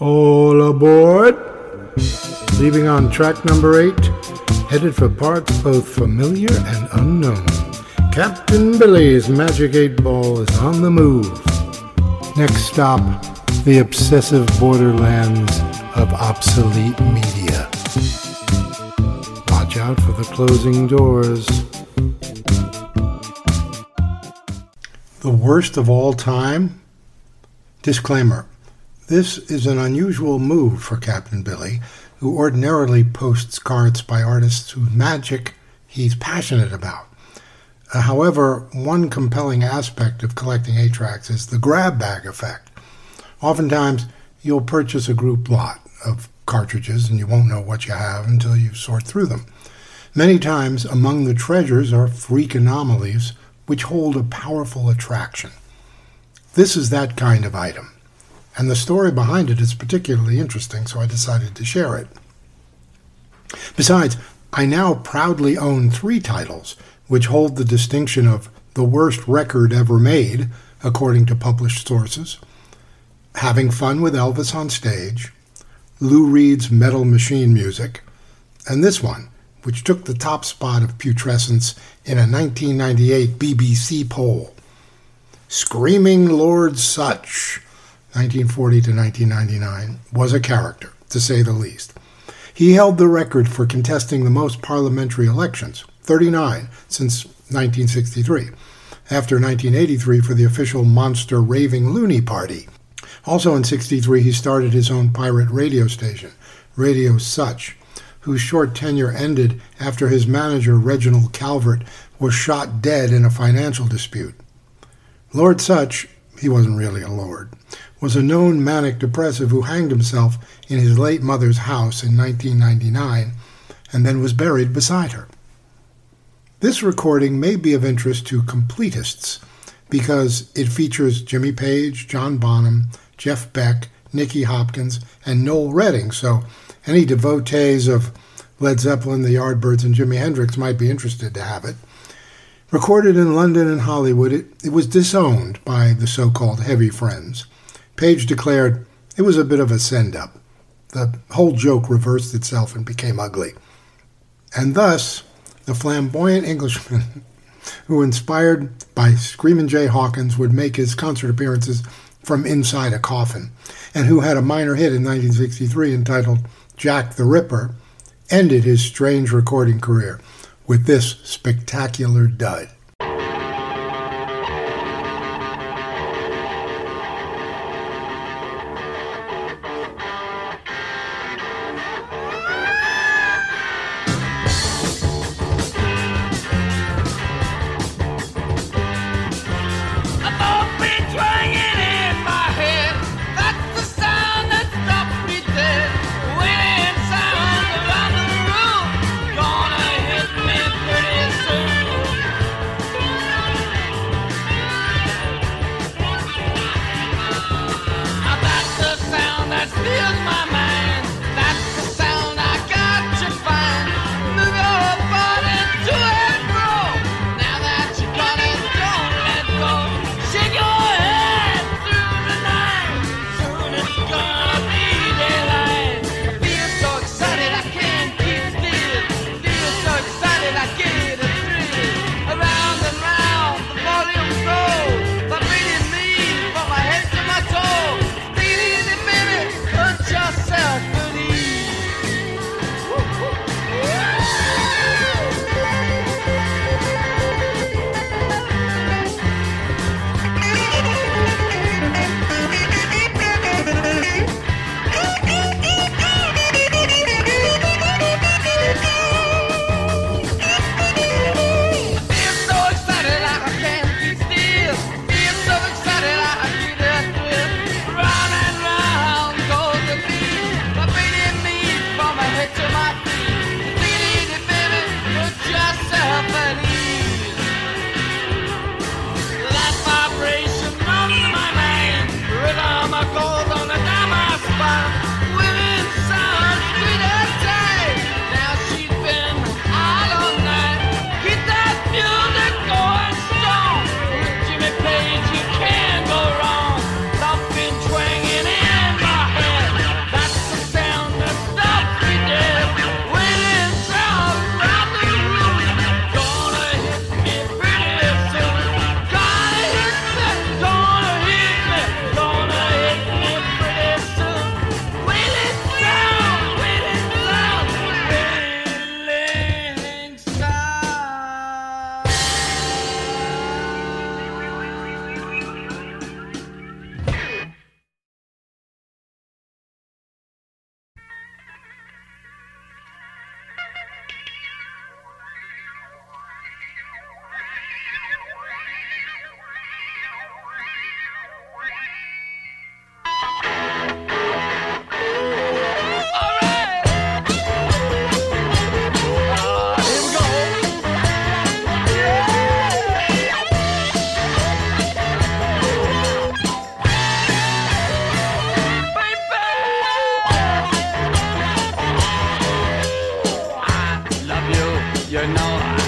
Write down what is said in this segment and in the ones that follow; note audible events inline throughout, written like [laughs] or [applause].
All aboard! Leaving on track number eight, headed for parts both familiar and unknown. Captain Billy's Magic 8 Ball is on the move. Next stop, the obsessive borderlands of obsolete media. Watch out for the closing doors. The worst of all time? Disclaimer this is an unusual move for Captain Billy, who ordinarily posts cards by artists whose magic he's passionate about. Uh, however, one compelling aspect of collecting 8 tracks is the grab bag effect. Oftentimes, you'll purchase a group lot of cartridges and you won't know what you have until you sort through them. Many times, among the treasures are freak anomalies which hold a powerful attraction. This is that kind of item and the story behind it is particularly interesting, so I decided to share it. Besides, I now proudly own three titles, which hold the distinction of the worst record ever made, according to published sources, Having Fun with Elvis on Stage, Lou Reed's Metal Machine Music, and this one, which took the top spot of putrescence in a 1998 BBC poll. Screaming Lord Sutch 1940 to 1999, was a character, to say the least. He held the record for contesting the most parliamentary elections, 39 since 1963, after 1983 for the official monster Raving Loony Party. Also in 63, he started his own pirate radio station, Radio Sutch, whose short tenure ended after his manager, Reginald Calvert, was shot dead in a financial dispute. Lord Sutch, he wasn't really a lord, was a known manic depressive who hanged himself in his late mother's house in 1999 and then was buried beside her. This recording may be of interest to completists because it features Jimmy Page, John Bonham, Jeff Beck, Nicky Hopkins, and Noel Redding, so any devotees of Led Zeppelin, the Yardbirds, and Jimi Hendrix might be interested to have it. Recorded in London and Hollywood, it, it was disowned by the so called heavy friends. Page declared it was a bit of a send up. The whole joke reversed itself and became ugly. And thus, the flamboyant Englishman [laughs] who, inspired by Screamin' Jay Hawkins, would make his concert appearances from inside a coffin, and who had a minor hit in 1963 entitled Jack the Ripper, ended his strange recording career with this spectacular dud. no,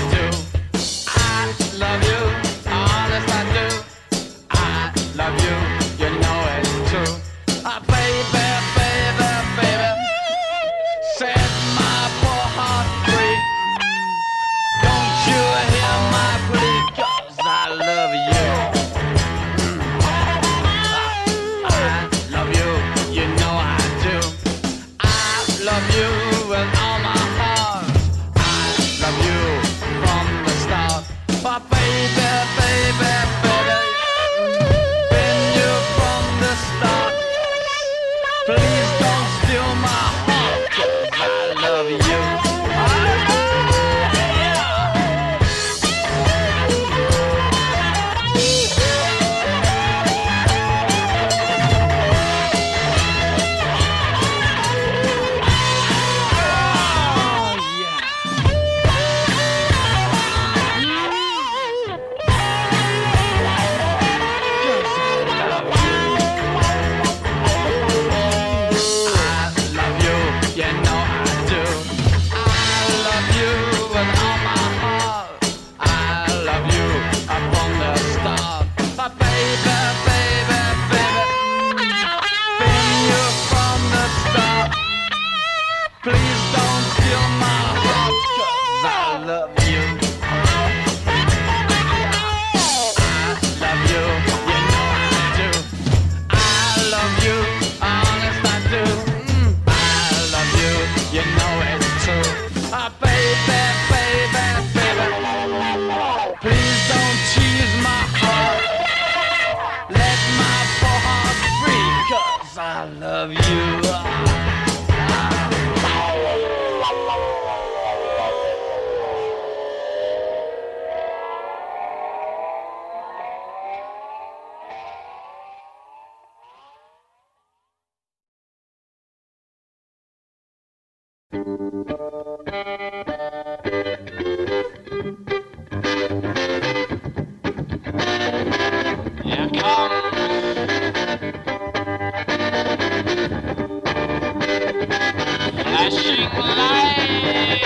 是，原来。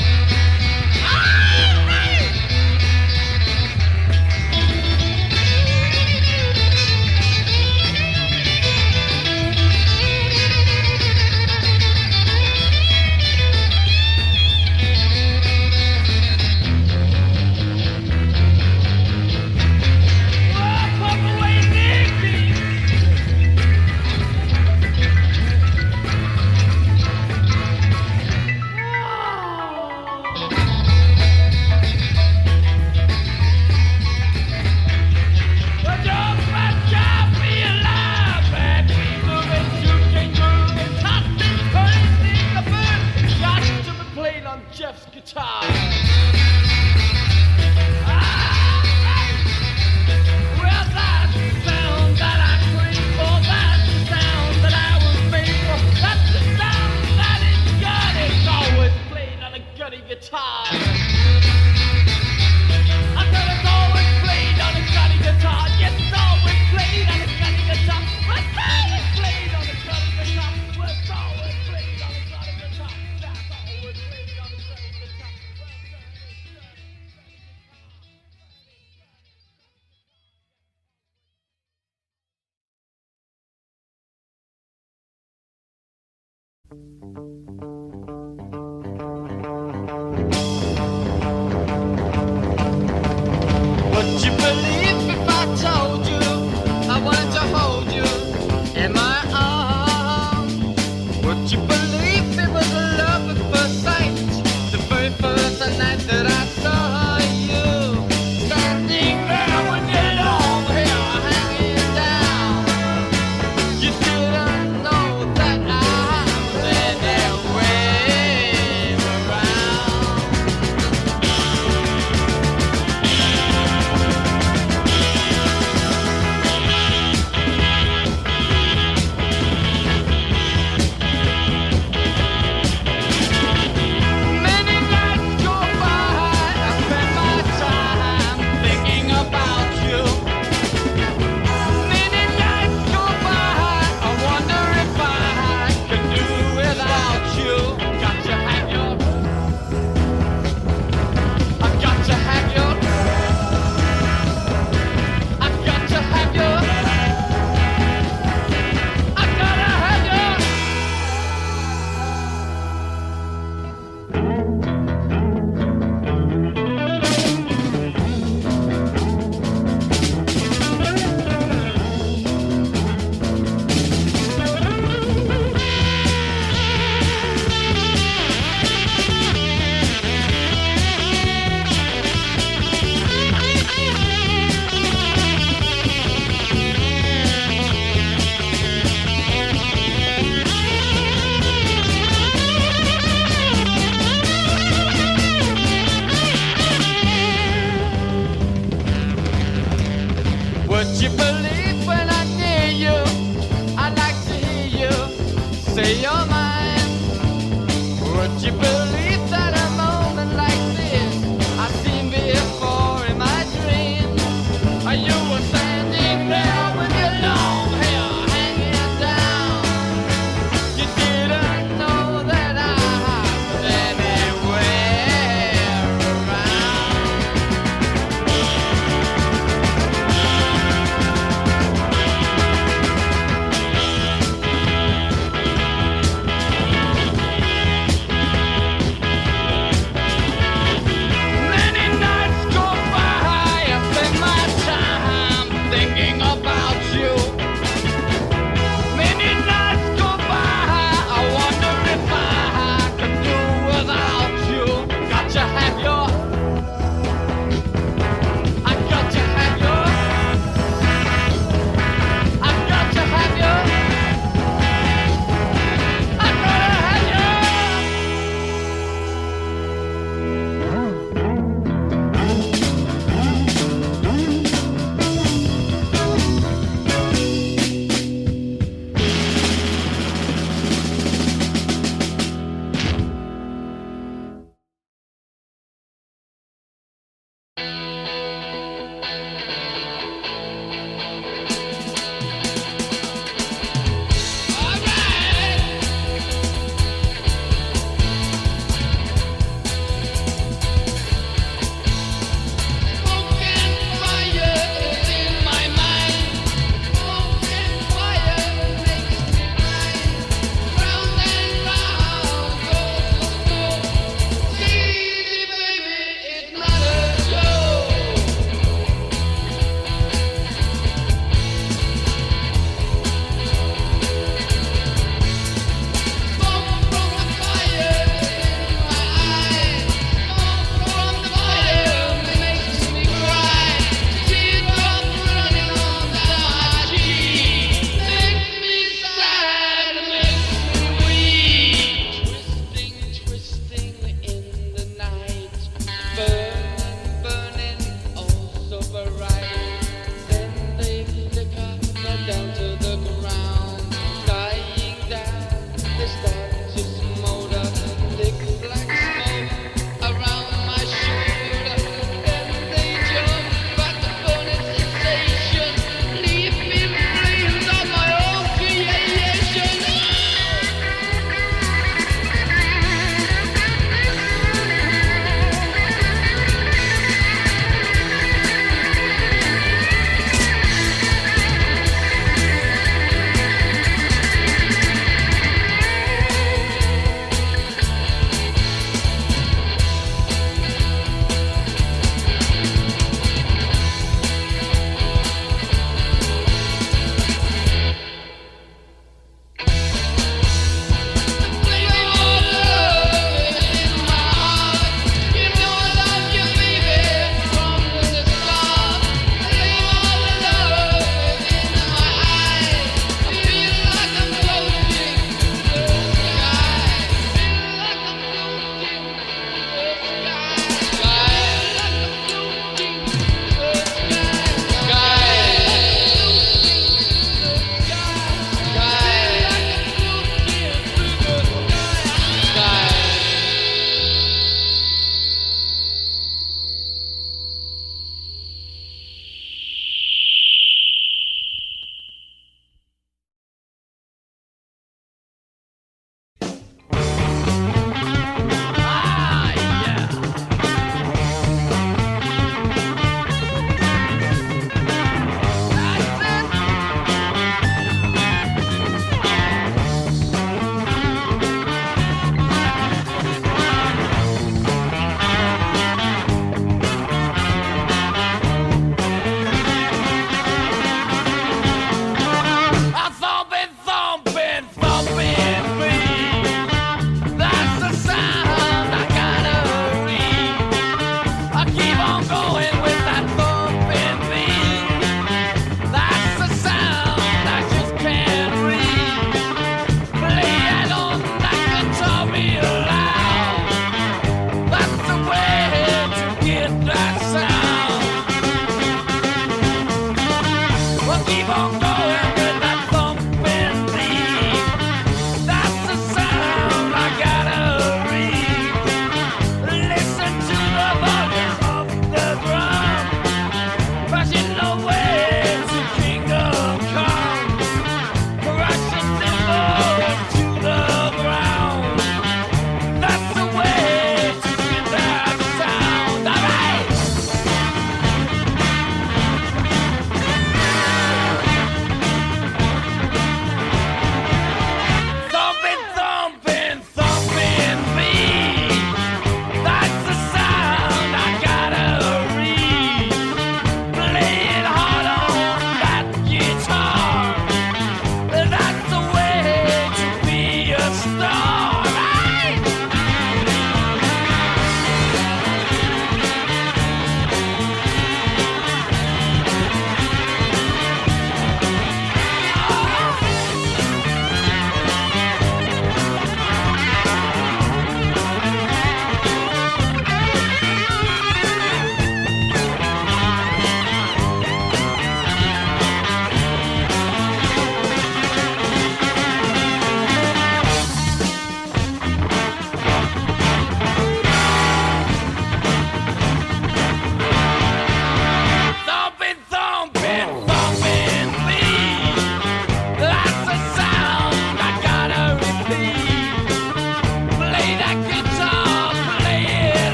Jeff's guitar.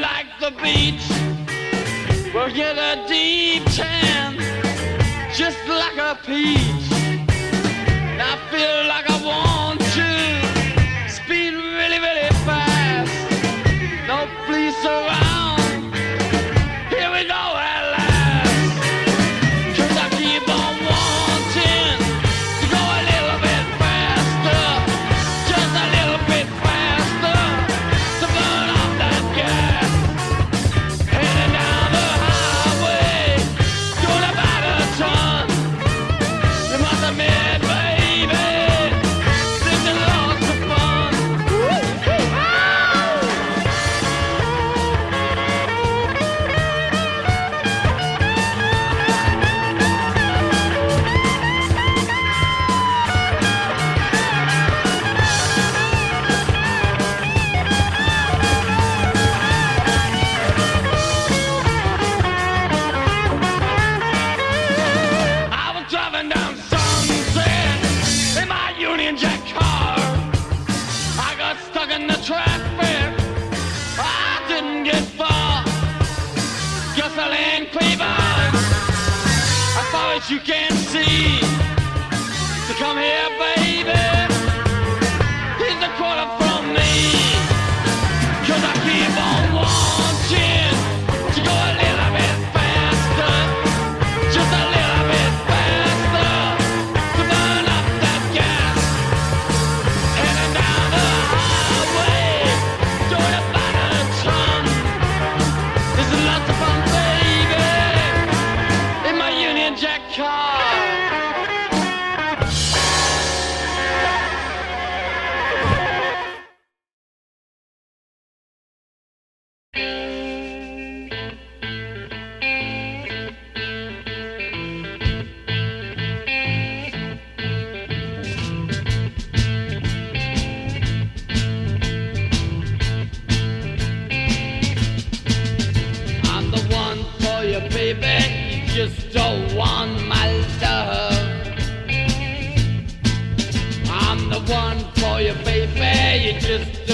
like the beach. We'll get a deep tan, just like a peach. And I feel like I want. you can see. you just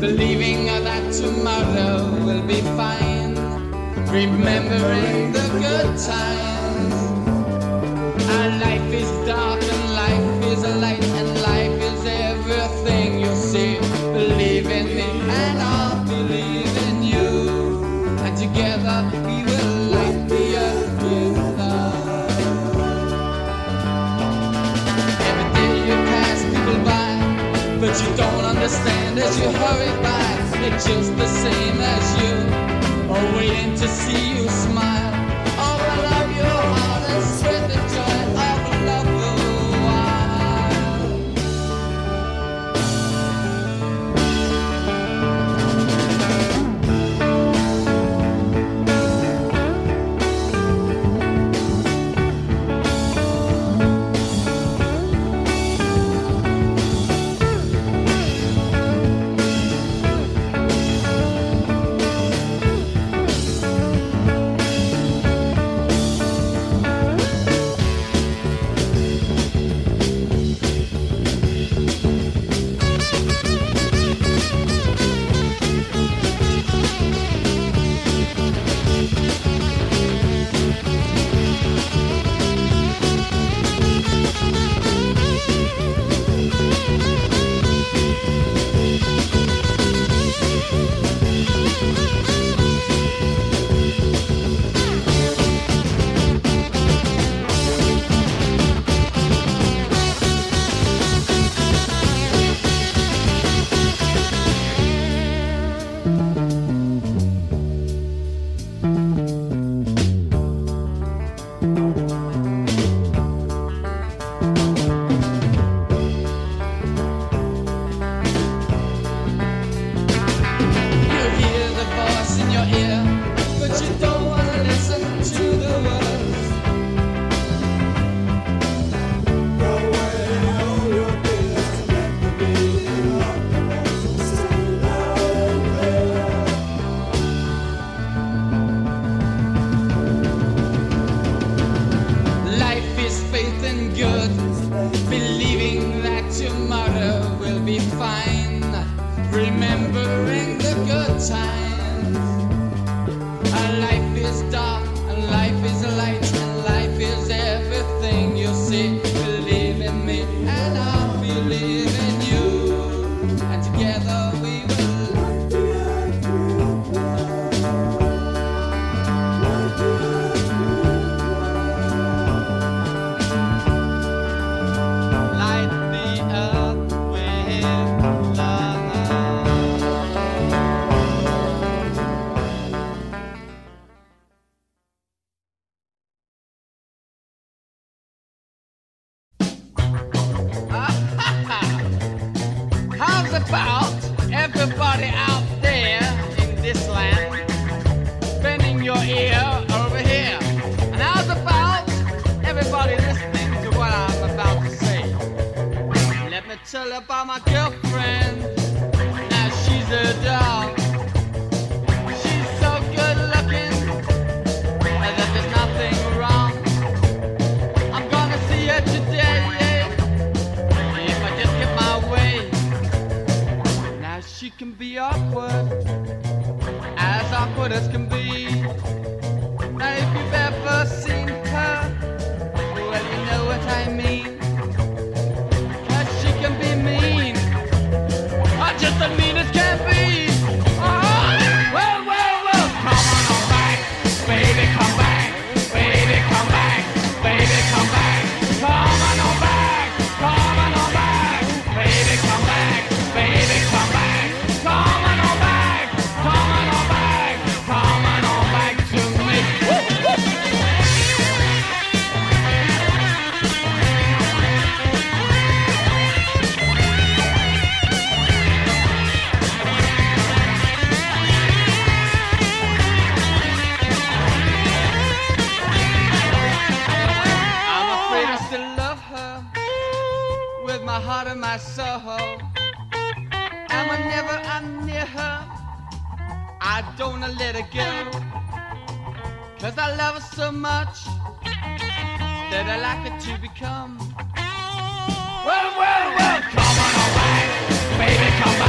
believing that tomorrow will be fine, remembering the good times. Our life is dark. understand as you hurry by. It's just the same as you, are waiting to see you smile. tomorrow will be fine. Remembering the good times. she can be awkward, as awkward as can be. Now if you've ever seen I saw. And whenever I'm near her, I don't let her go. Cause I love her so much that I like her to become. Well, well, well, come on away, baby, come